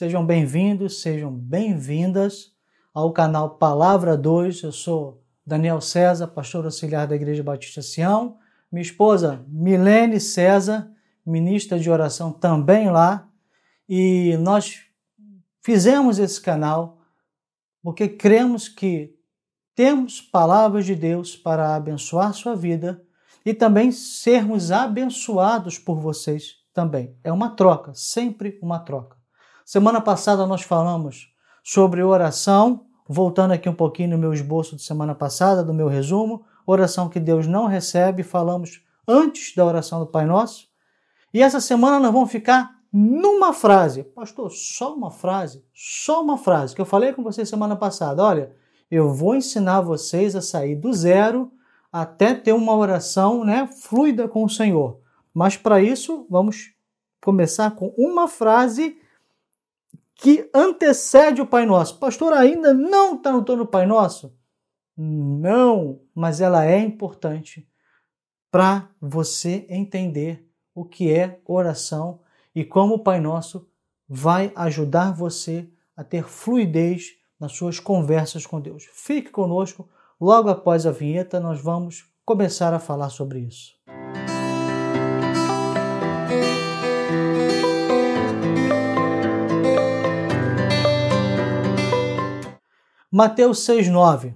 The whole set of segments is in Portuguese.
Sejam bem-vindos, sejam bem-vindas ao canal Palavra 2. Eu sou Daniel César, pastor auxiliar da Igreja Batista Sião. Minha esposa Milene César, ministra de oração também lá. E nós fizemos esse canal porque cremos que temos palavras de Deus para abençoar sua vida e também sermos abençoados por vocês também. É uma troca, sempre uma troca. Semana passada nós falamos sobre oração, voltando aqui um pouquinho no meu esboço de semana passada, do meu resumo, oração que Deus não recebe, falamos antes da oração do Pai Nosso. E essa semana nós vamos ficar numa frase. Pastor, só uma frase? Só uma frase que eu falei com vocês semana passada. Olha, eu vou ensinar vocês a sair do zero até ter uma oração né, fluida com o Senhor. Mas para isso, vamos começar com uma frase que antecede o Pai Nosso. Pastor, ainda não está no no Pai Nosso? Não, mas ela é importante para você entender o que é oração e como o Pai Nosso vai ajudar você a ter fluidez nas suas conversas com Deus. Fique conosco, logo após a vinheta nós vamos começar a falar sobre isso. Mateus 6,9.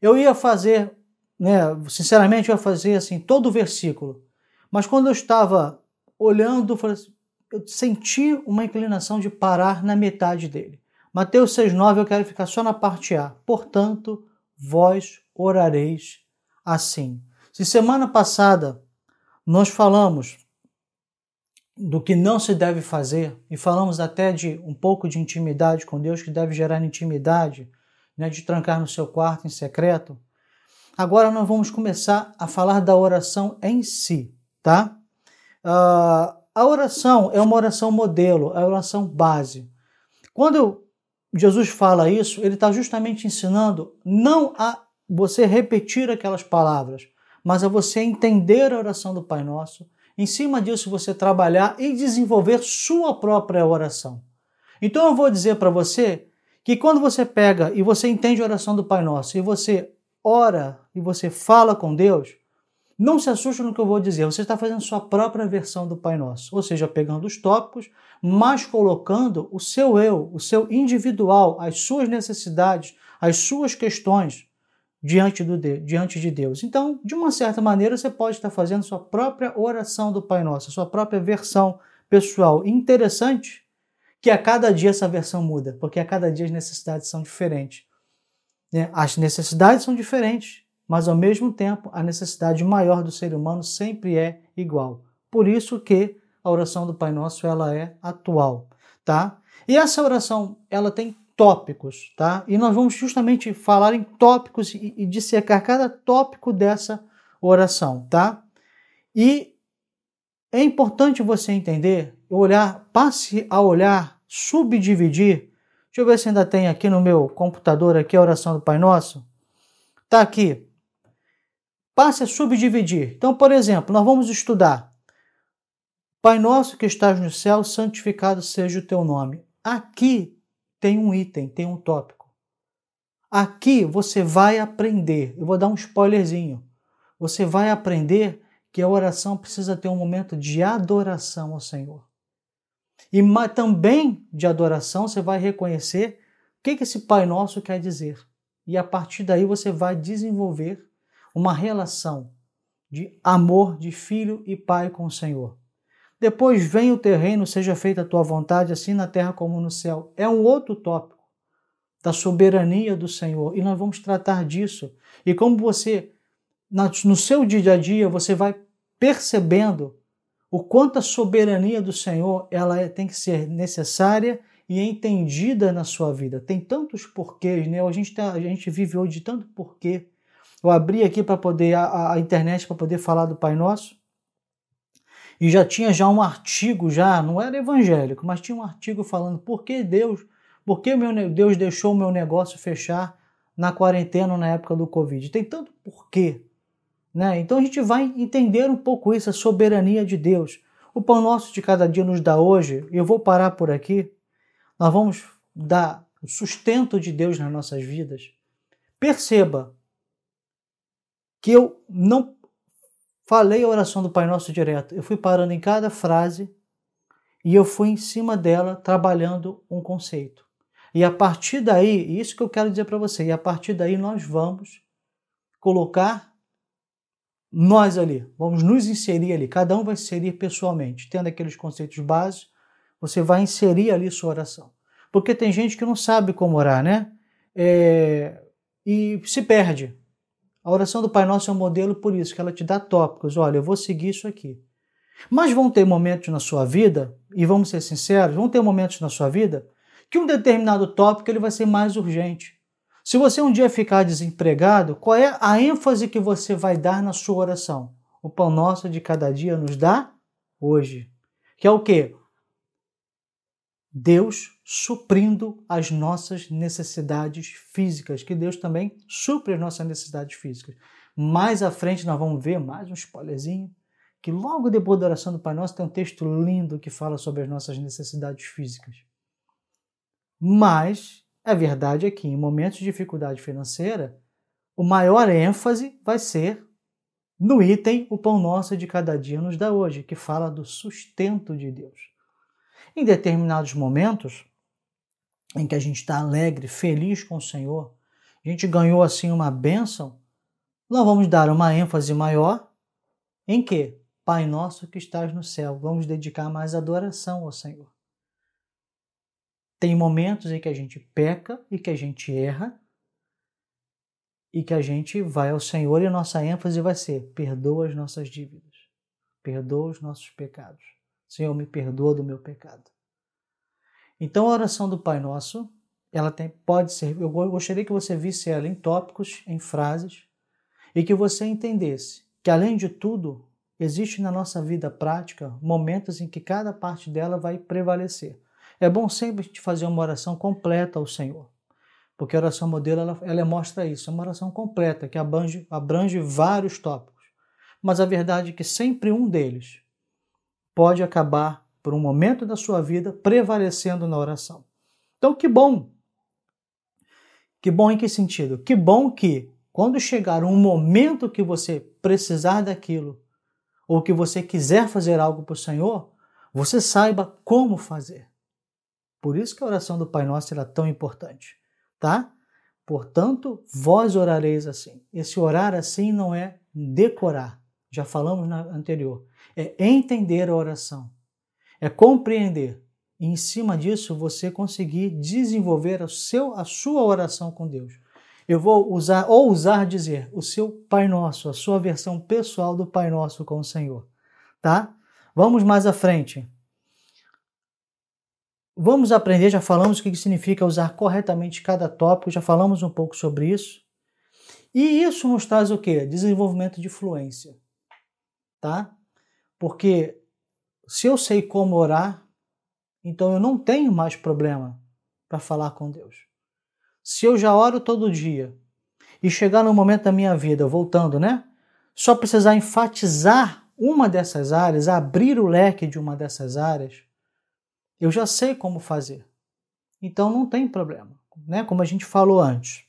Eu ia fazer, né, sinceramente, eu ia fazer assim todo o versículo, mas quando eu estava olhando, assim, eu senti uma inclinação de parar na metade dele. Mateus 6,9 eu quero ficar só na parte A. Portanto, vós orareis assim. Se semana passada nós falamos do que não se deve fazer e falamos até de um pouco de intimidade com Deus que deve gerar intimidade, né, de trancar no seu quarto em secreto, agora nós vamos começar a falar da oração em si, tá? Uh, a oração é uma oração modelo, é a oração base. Quando Jesus fala isso, ele está justamente ensinando não a você repetir aquelas palavras, mas a você entender a oração do Pai Nosso. Em cima disso, você trabalhar e desenvolver sua própria oração. Então, eu vou dizer para você que quando você pega e você entende a oração do Pai Nosso e você ora e você fala com Deus, não se assuste no que eu vou dizer, você está fazendo sua própria versão do Pai Nosso, ou seja, pegando os tópicos, mas colocando o seu eu, o seu individual, as suas necessidades, as suas questões diante, do, diante de Deus. Então, de uma certa maneira, você pode estar fazendo sua própria oração do Pai Nosso, sua própria versão pessoal. Interessante que a cada dia essa versão muda, porque a cada dia as necessidades são diferentes. Né? As necessidades são diferentes, mas ao mesmo tempo a necessidade maior do ser humano sempre é igual. Por isso que a oração do Pai Nosso ela é atual, tá? E essa oração ela tem tópicos, tá? E nós vamos justamente falar em tópicos e, e dissecar cada tópico dessa oração, tá? E é importante você entender, olhar, passe a olhar, subdividir. Deixa eu ver se ainda tem aqui no meu computador aqui a oração do Pai Nosso. Tá aqui passe a subdividir. Então, por exemplo, nós vamos estudar Pai nosso que estás no céu, santificado seja o teu nome. Aqui tem um item, tem um tópico. Aqui você vai aprender, eu vou dar um spoilerzinho. Você vai aprender que a oração precisa ter um momento de adoração ao Senhor. E também de adoração você vai reconhecer o que esse Pai Nosso quer dizer. E a partir daí você vai desenvolver uma relação de amor de filho e pai com o Senhor. Depois vem o terreno, seja feita a tua vontade, assim na terra como no céu. É um outro tópico da soberania do Senhor e nós vamos tratar disso. E como você, no seu dia a dia, você vai percebendo o quanto a soberania do Senhor ela é, tem que ser necessária e entendida na sua vida. Tem tantos porquês, né? A gente, tá, a gente vive hoje de tanto porquê eu abri aqui para poder a, a internet para poder falar do Pai Nosso e já tinha já um artigo já, não era evangélico, mas tinha um artigo falando por que Deus, por que meu Deus deixou o meu negócio fechar na quarentena na época do Covid. Tem tanto porquê, né? Então a gente vai entender um pouco isso, a soberania de Deus. O pão nosso de cada dia nos dá hoje. Eu vou parar por aqui. nós vamos dar o sustento de Deus nas nossas vidas. Perceba que eu não falei a oração do Pai Nosso direto, eu fui parando em cada frase e eu fui em cima dela trabalhando um conceito. E a partir daí, isso que eu quero dizer para você, e a partir daí nós vamos colocar nós ali, vamos nos inserir ali, cada um vai inserir pessoalmente, tendo aqueles conceitos básicos, você vai inserir ali sua oração. Porque tem gente que não sabe como orar, né? É, e se perde. A oração do Pai Nosso é um modelo por isso, que ela te dá tópicos. Olha, eu vou seguir isso aqui. Mas vão ter momentos na sua vida, e vamos ser sinceros, vão ter momentos na sua vida que um determinado tópico ele vai ser mais urgente. Se você um dia ficar desempregado, qual é a ênfase que você vai dar na sua oração? O pão nosso de cada dia nos dá hoje. Que é o quê? Deus suprindo as nossas necessidades físicas, que Deus também supre as nossas necessidades físicas. Mais à frente nós vamos ver mais um spoilerzinho, que logo depois da oração do Pai Nosso tem um texto lindo que fala sobre as nossas necessidades físicas. Mas a verdade é que em momentos de dificuldade financeira, o maior ênfase vai ser no item o pão nosso de cada dia nos dá hoje, que fala do sustento de Deus. Em determinados momentos em que a gente está alegre, feliz com o Senhor, a gente ganhou assim uma bênção, nós vamos dar uma ênfase maior em que? Pai nosso que estás no céu. Vamos dedicar mais adoração ao Senhor. Tem momentos em que a gente peca e que a gente erra e que a gente vai ao Senhor e a nossa ênfase vai ser: perdoa as nossas dívidas, perdoa os nossos pecados. Senhor, me perdoa do meu pecado. Então a oração do Pai Nosso, ela tem, pode ser, eu gostaria que você visse ela em tópicos, em frases, e que você entendesse que além de tudo, existe na nossa vida prática momentos em que cada parte dela vai prevalecer. É bom sempre gente fazer uma oração completa ao Senhor, porque a oração modelo ela, ela mostra isso, é uma oração completa que abrange, abrange vários tópicos. Mas a verdade é que sempre um deles pode acabar, por um momento da sua vida, prevalecendo na oração. Então, que bom! Que bom em que sentido? Que bom que, quando chegar um momento que você precisar daquilo, ou que você quiser fazer algo para o Senhor, você saiba como fazer. Por isso que a oração do Pai Nosso é tão importante, tá? Portanto, vós orareis assim. Esse orar assim não é decorar, já falamos na anterior. É entender a oração, é compreender. E em cima disso, você conseguir desenvolver o seu, a sua oração com Deus. Eu vou usar, ou usar dizer, o seu Pai Nosso, a sua versão pessoal do Pai Nosso com o Senhor. Tá? Vamos mais à frente. Vamos aprender, já falamos o que significa usar corretamente cada tópico, já falamos um pouco sobre isso. E isso nos traz o quê? Desenvolvimento de fluência. Tá? Porque se eu sei como orar, então eu não tenho mais problema para falar com Deus. Se eu já oro todo dia e chegar no momento da minha vida, voltando, né? Só precisar enfatizar uma dessas áreas, abrir o leque de uma dessas áreas, eu já sei como fazer. Então não tem problema, né? Como a gente falou antes.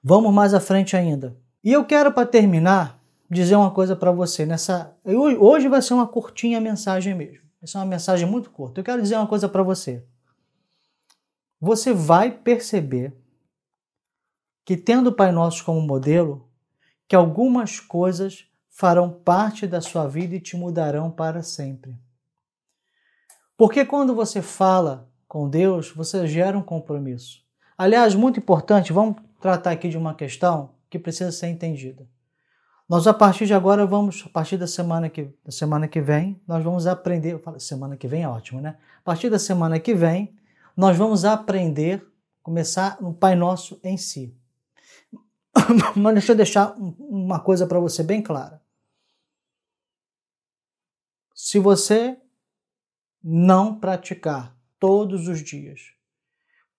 Vamos mais à frente ainda. E eu quero para terminar dizer uma coisa para você nessa hoje vai ser uma curtinha mensagem mesmo. Essa é uma mensagem muito curta. Eu quero dizer uma coisa para você. Você vai perceber que tendo o Pai Nosso como modelo, que algumas coisas farão parte da sua vida e te mudarão para sempre. Porque quando você fala com Deus, você gera um compromisso. Aliás, muito importante, vamos tratar aqui de uma questão que precisa ser entendida. Nós a partir de agora vamos, a partir da semana que, da semana que vem, nós vamos aprender, eu falo, semana que vem é ótimo, né? A partir da semana que vem, nós vamos aprender, começar no Pai Nosso em si. Mas deixa eu deixar uma coisa para você bem clara. Se você não praticar todos os dias.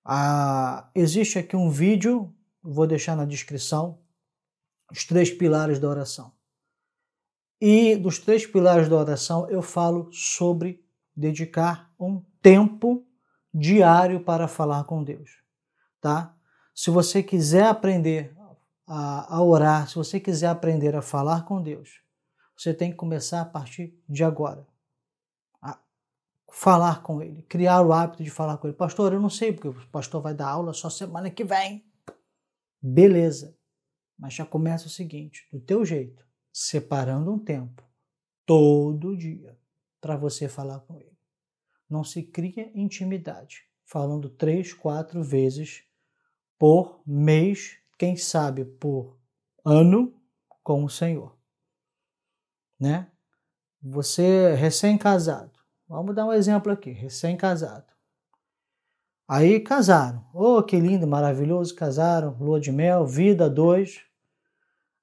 Ah, existe aqui um vídeo, vou deixar na descrição, os três pilares da oração. E dos três pilares da oração eu falo sobre dedicar um tempo diário para falar com Deus, tá? Se você quiser aprender a, a orar, se você quiser aprender a falar com Deus, você tem que começar a partir de agora. A falar com Ele, criar o hábito de falar com Ele. Pastor, eu não sei, porque o pastor vai dar aula só semana que vem. Beleza. Mas já começa o seguinte, do teu jeito, separando um tempo, todo dia, para você falar com Ele. Não se cria intimidade, falando três, quatro vezes por mês, quem sabe por ano com o Senhor né? Você recém-casado. Vamos dar um exemplo aqui, recém-casado. Aí casaram. Oh, que lindo, maravilhoso, casaram, lua de mel, vida dois.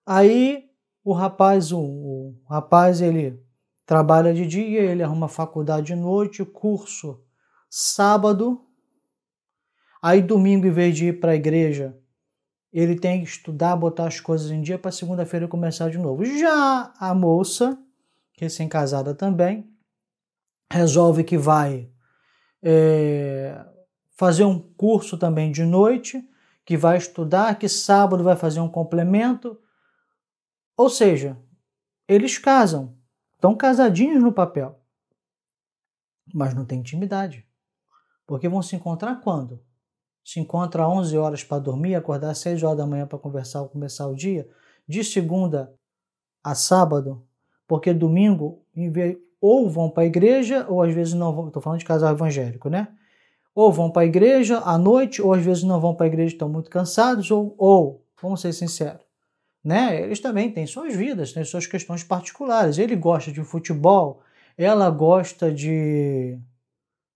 Aí o rapaz, o, o rapaz, ele trabalha de dia, ele arruma faculdade de noite, curso sábado. Aí domingo, em vez de ir para a igreja, ele tem que estudar, botar as coisas em dia para segunda-feira começar de novo. Já a moça, recém-casada também, resolve que vai é, fazer um curso também de noite, que vai estudar, que sábado vai fazer um complemento. Ou seja, eles casam, estão casadinhos no papel, mas não tem intimidade. Porque vão se encontrar quando? se encontra 11 horas para dormir, acordar às 6 horas da manhã para conversar ou começar o dia, de segunda a sábado, porque domingo ou vão para a igreja ou às vezes não vão, estou falando de casal evangélico, né? Ou vão para a igreja à noite, ou às vezes não vão para a igreja, estão muito cansados, ou, ou, vamos ser sinceros, né? Eles também têm suas vidas, têm suas questões particulares. Ele gosta de futebol, ela gosta de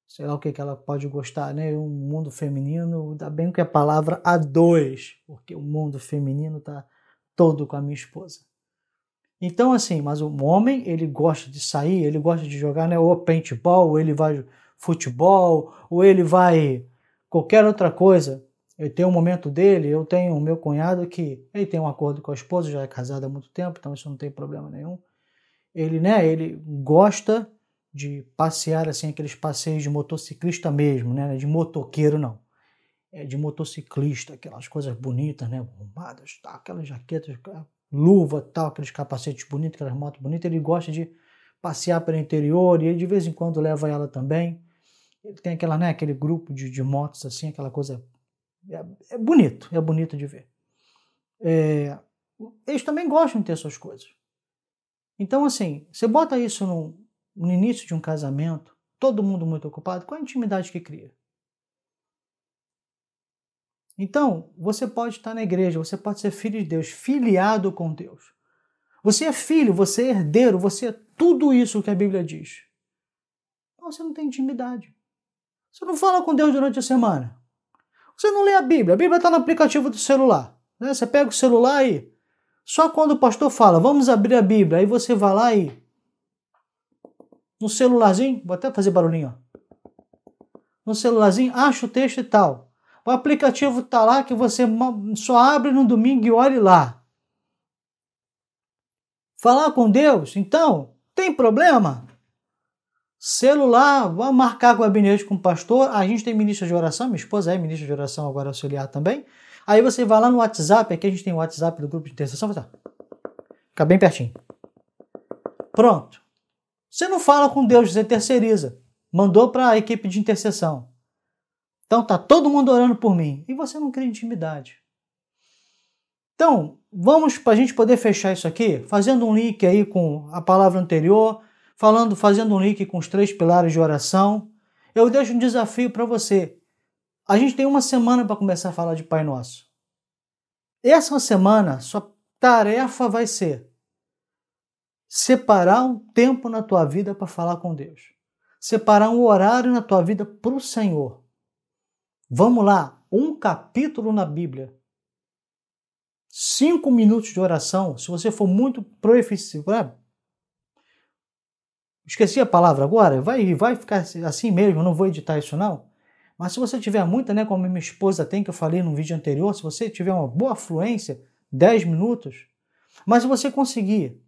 sei lá o que, que ela pode gostar, né? Um mundo feminino, ainda bem que a palavra a dois, porque o mundo feminino tá todo com a minha esposa. Então, assim, mas o homem, ele gosta de sair, ele gosta de jogar, né? Ou paintball, ele vai futebol, ou ele vai qualquer outra coisa. Ele tem um momento dele, eu tenho o meu cunhado que ele tem um acordo com a esposa, já é casado há muito tempo, então isso não tem problema nenhum. Ele, né, ele gosta de passear assim aqueles passeios de motociclista mesmo, né? De motoqueiro não. É de motociclista, aquelas coisas bonitas, né? Bombadas, tá, aquelas jaquetas, luva, tal, aqueles capacetes bonitos, aquelas motos bonitas. Ele gosta de passear pelo interior e ele de vez em quando leva ela também. Tem aquela, né, aquele grupo de, de motos assim, aquela coisa é, é bonito, é bonito de ver. É, eles também gostam de ter suas coisas. Então, assim, você bota isso num, no início de um casamento, todo mundo muito ocupado, qual a intimidade que cria? Então, você pode estar na igreja, você pode ser filho de Deus, filiado com Deus. Você é filho, você é herdeiro, você é tudo isso que a Bíblia diz. Mas você não tem intimidade. Você não fala com Deus durante a semana. Você não lê a Bíblia. A Bíblia está no aplicativo do celular. Né? Você pega o celular e só quando o pastor fala, vamos abrir a Bíblia, aí você vai lá e no celularzinho, vou até fazer barulhinho, ó. No celularzinho, acha o texto e tal. O aplicativo tá lá que você só abre no domingo e olhe lá. Falar com Deus, então, tem problema? Celular, vamos marcar gabinete com o pastor. A gente tem ministro de oração, minha esposa é ministra de oração, agora auxiliar também. Aí você vai lá no WhatsApp, aqui a gente tem o WhatsApp do grupo de intercessão, fica bem pertinho. Pronto. Você não fala com Deus, você terceiriza. Mandou para a equipe de intercessão. Então tá todo mundo orando por mim e você não cria intimidade. Então, vamos para a gente poder fechar isso aqui, fazendo um link aí com a palavra anterior, falando, fazendo um link com os três pilares de oração. Eu deixo um desafio para você. A gente tem uma semana para começar a falar de Pai Nosso. Essa semana, sua tarefa vai ser separar um tempo na tua vida para falar com Deus. Separar um horário na tua vida para o Senhor. Vamos lá, um capítulo na Bíblia. Cinco minutos de oração, se você for muito proeficiente. Esqueci a palavra agora, vai, vai ficar assim mesmo, não vou editar isso não. Mas se você tiver muita, né, como minha esposa tem, que eu falei no vídeo anterior, se você tiver uma boa fluência, 10 minutos, mas se você conseguir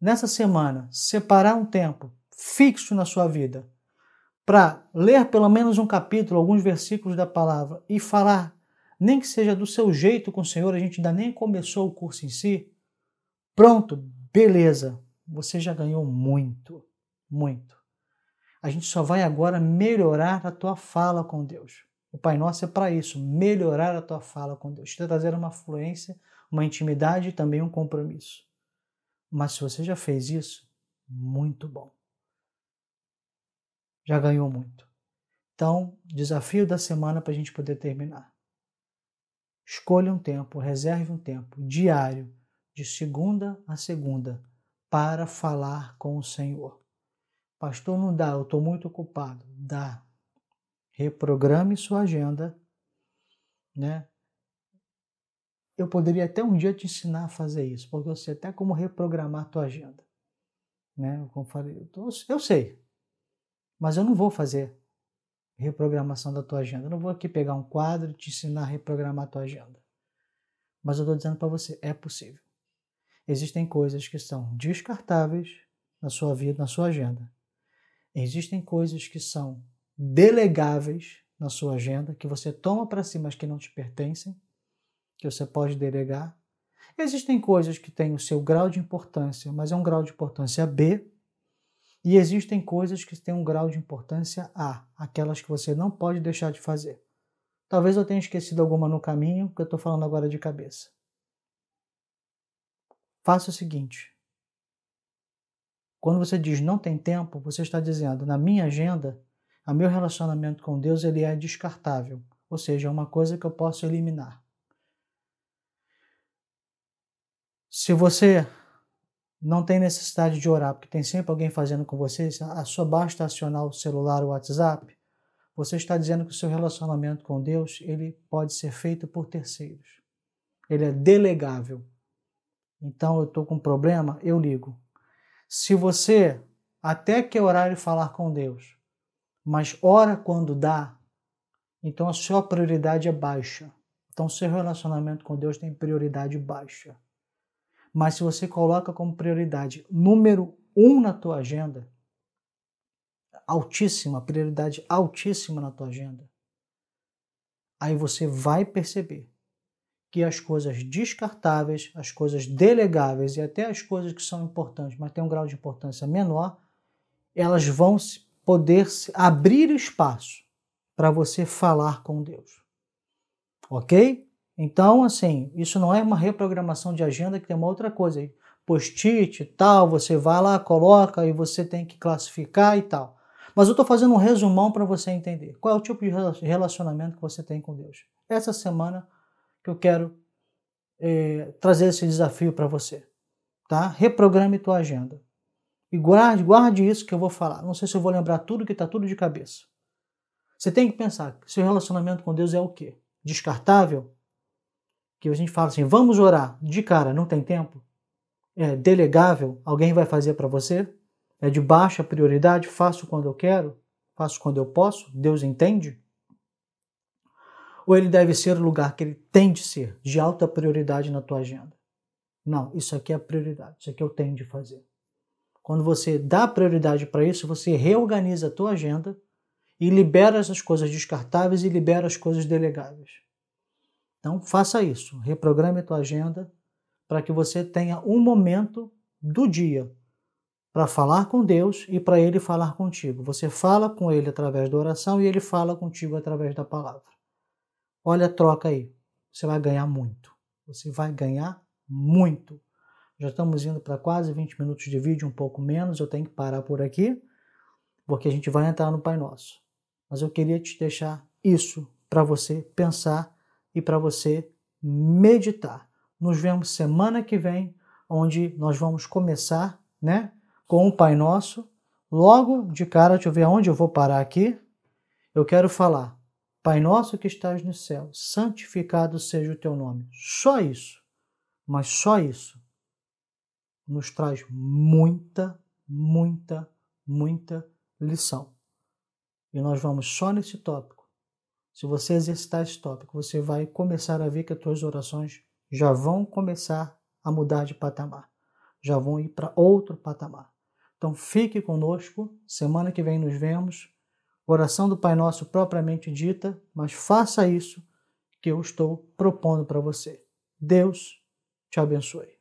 nessa semana, separar um tempo fixo na sua vida para ler pelo menos um capítulo, alguns versículos da palavra e falar, nem que seja do seu jeito com o Senhor, a gente ainda nem começou o curso em si, pronto, beleza, você já ganhou muito, muito. A gente só vai agora melhorar a tua fala com Deus. O Pai Nosso é para isso, melhorar a tua fala com Deus, te trazer uma fluência, uma intimidade e também um compromisso. Mas se você já fez isso, muito bom. Já ganhou muito. Então, desafio da semana para a gente poder terminar. Escolha um tempo, reserve um tempo diário, de segunda a segunda, para falar com o Senhor. Pastor, não dá, eu estou muito ocupado. Dá. Reprograme sua agenda, né? Eu poderia até um dia te ensinar a fazer isso, porque eu sei até como reprogramar tua agenda. Né? Como falei, eu, tô, eu sei, mas eu não vou fazer reprogramação da tua agenda. Eu não vou aqui pegar um quadro e te ensinar a reprogramar tua agenda. Mas eu estou dizendo para você, é possível. Existem coisas que são descartáveis na sua vida, na sua agenda. Existem coisas que são delegáveis na sua agenda, que você toma para si, mas que não te pertencem, que você pode delegar. Existem coisas que têm o seu grau de importância, mas é um grau de importância B. E existem coisas que têm um grau de importância A, aquelas que você não pode deixar de fazer. Talvez eu tenha esquecido alguma no caminho, que eu estou falando agora de cabeça. Faça o seguinte: quando você diz não tem tempo, você está dizendo na minha agenda, o meu relacionamento com Deus ele é descartável, ou seja, é uma coisa que eu posso eliminar. Se você não tem necessidade de orar, porque tem sempre alguém fazendo com você, a sua basta acionar o celular ou o WhatsApp, você está dizendo que o seu relacionamento com Deus ele pode ser feito por terceiros. Ele é delegável. Então eu estou com um problema, eu ligo. Se você até quer orar e falar com Deus, mas ora quando dá, então a sua prioridade é baixa. Então seu relacionamento com Deus tem prioridade baixa. Mas se você coloca como prioridade número um na tua agenda, altíssima, prioridade altíssima na tua agenda, aí você vai perceber que as coisas descartáveis, as coisas delegáveis e até as coisas que são importantes, mas têm um grau de importância menor, elas vão poder abrir espaço para você falar com Deus. Ok? Então, assim, isso não é uma reprogramação de agenda que tem uma outra coisa. Post-it e tal, você vai lá, coloca e você tem que classificar e tal. Mas eu estou fazendo um resumão para você entender. Qual é o tipo de relacionamento que você tem com Deus? Essa semana que eu quero é, trazer esse desafio para você. Tá? Reprograme tua agenda. E guarde, guarde isso que eu vou falar. Não sei se eu vou lembrar tudo que está tudo de cabeça. Você tem que pensar que seu relacionamento com Deus é o quê? Descartável? Que a gente fala assim, vamos orar. De cara, não tem tempo? É delegável? Alguém vai fazer para você? É de baixa prioridade? Faço quando eu quero? Faço quando eu posso? Deus entende? Ou ele deve ser o lugar que ele tem de ser, de alta prioridade na tua agenda? Não, isso aqui é a prioridade, isso aqui eu tenho de fazer. Quando você dá prioridade para isso, você reorganiza a tua agenda e libera essas coisas descartáveis e libera as coisas delegáveis. Então, faça isso. Reprograme a tua agenda para que você tenha um momento do dia para falar com Deus e para ele falar contigo. Você fala com ele através da oração e ele fala contigo através da palavra. Olha a troca aí. Você vai ganhar muito. Você vai ganhar muito. Já estamos indo para quase 20 minutos de vídeo, um pouco menos. Eu tenho que parar por aqui, porque a gente vai entrar no Pai Nosso. Mas eu queria te deixar isso para você pensar e para você meditar. Nos vemos semana que vem, onde nós vamos começar, né, com o Pai Nosso. Logo de cara, deixa eu ver aonde eu vou parar aqui. Eu quero falar Pai nosso que estás no céu, santificado seja o teu nome. Só isso, mas só isso, nos traz muita, muita, muita lição. E nós vamos só nesse tópico. Se você exercitar esse tópico, você vai começar a ver que as tuas orações já vão começar a mudar de patamar, já vão ir para outro patamar. Então fique conosco, semana que vem nos vemos. Oração do Pai Nosso propriamente dita, mas faça isso que eu estou propondo para você. Deus te abençoe.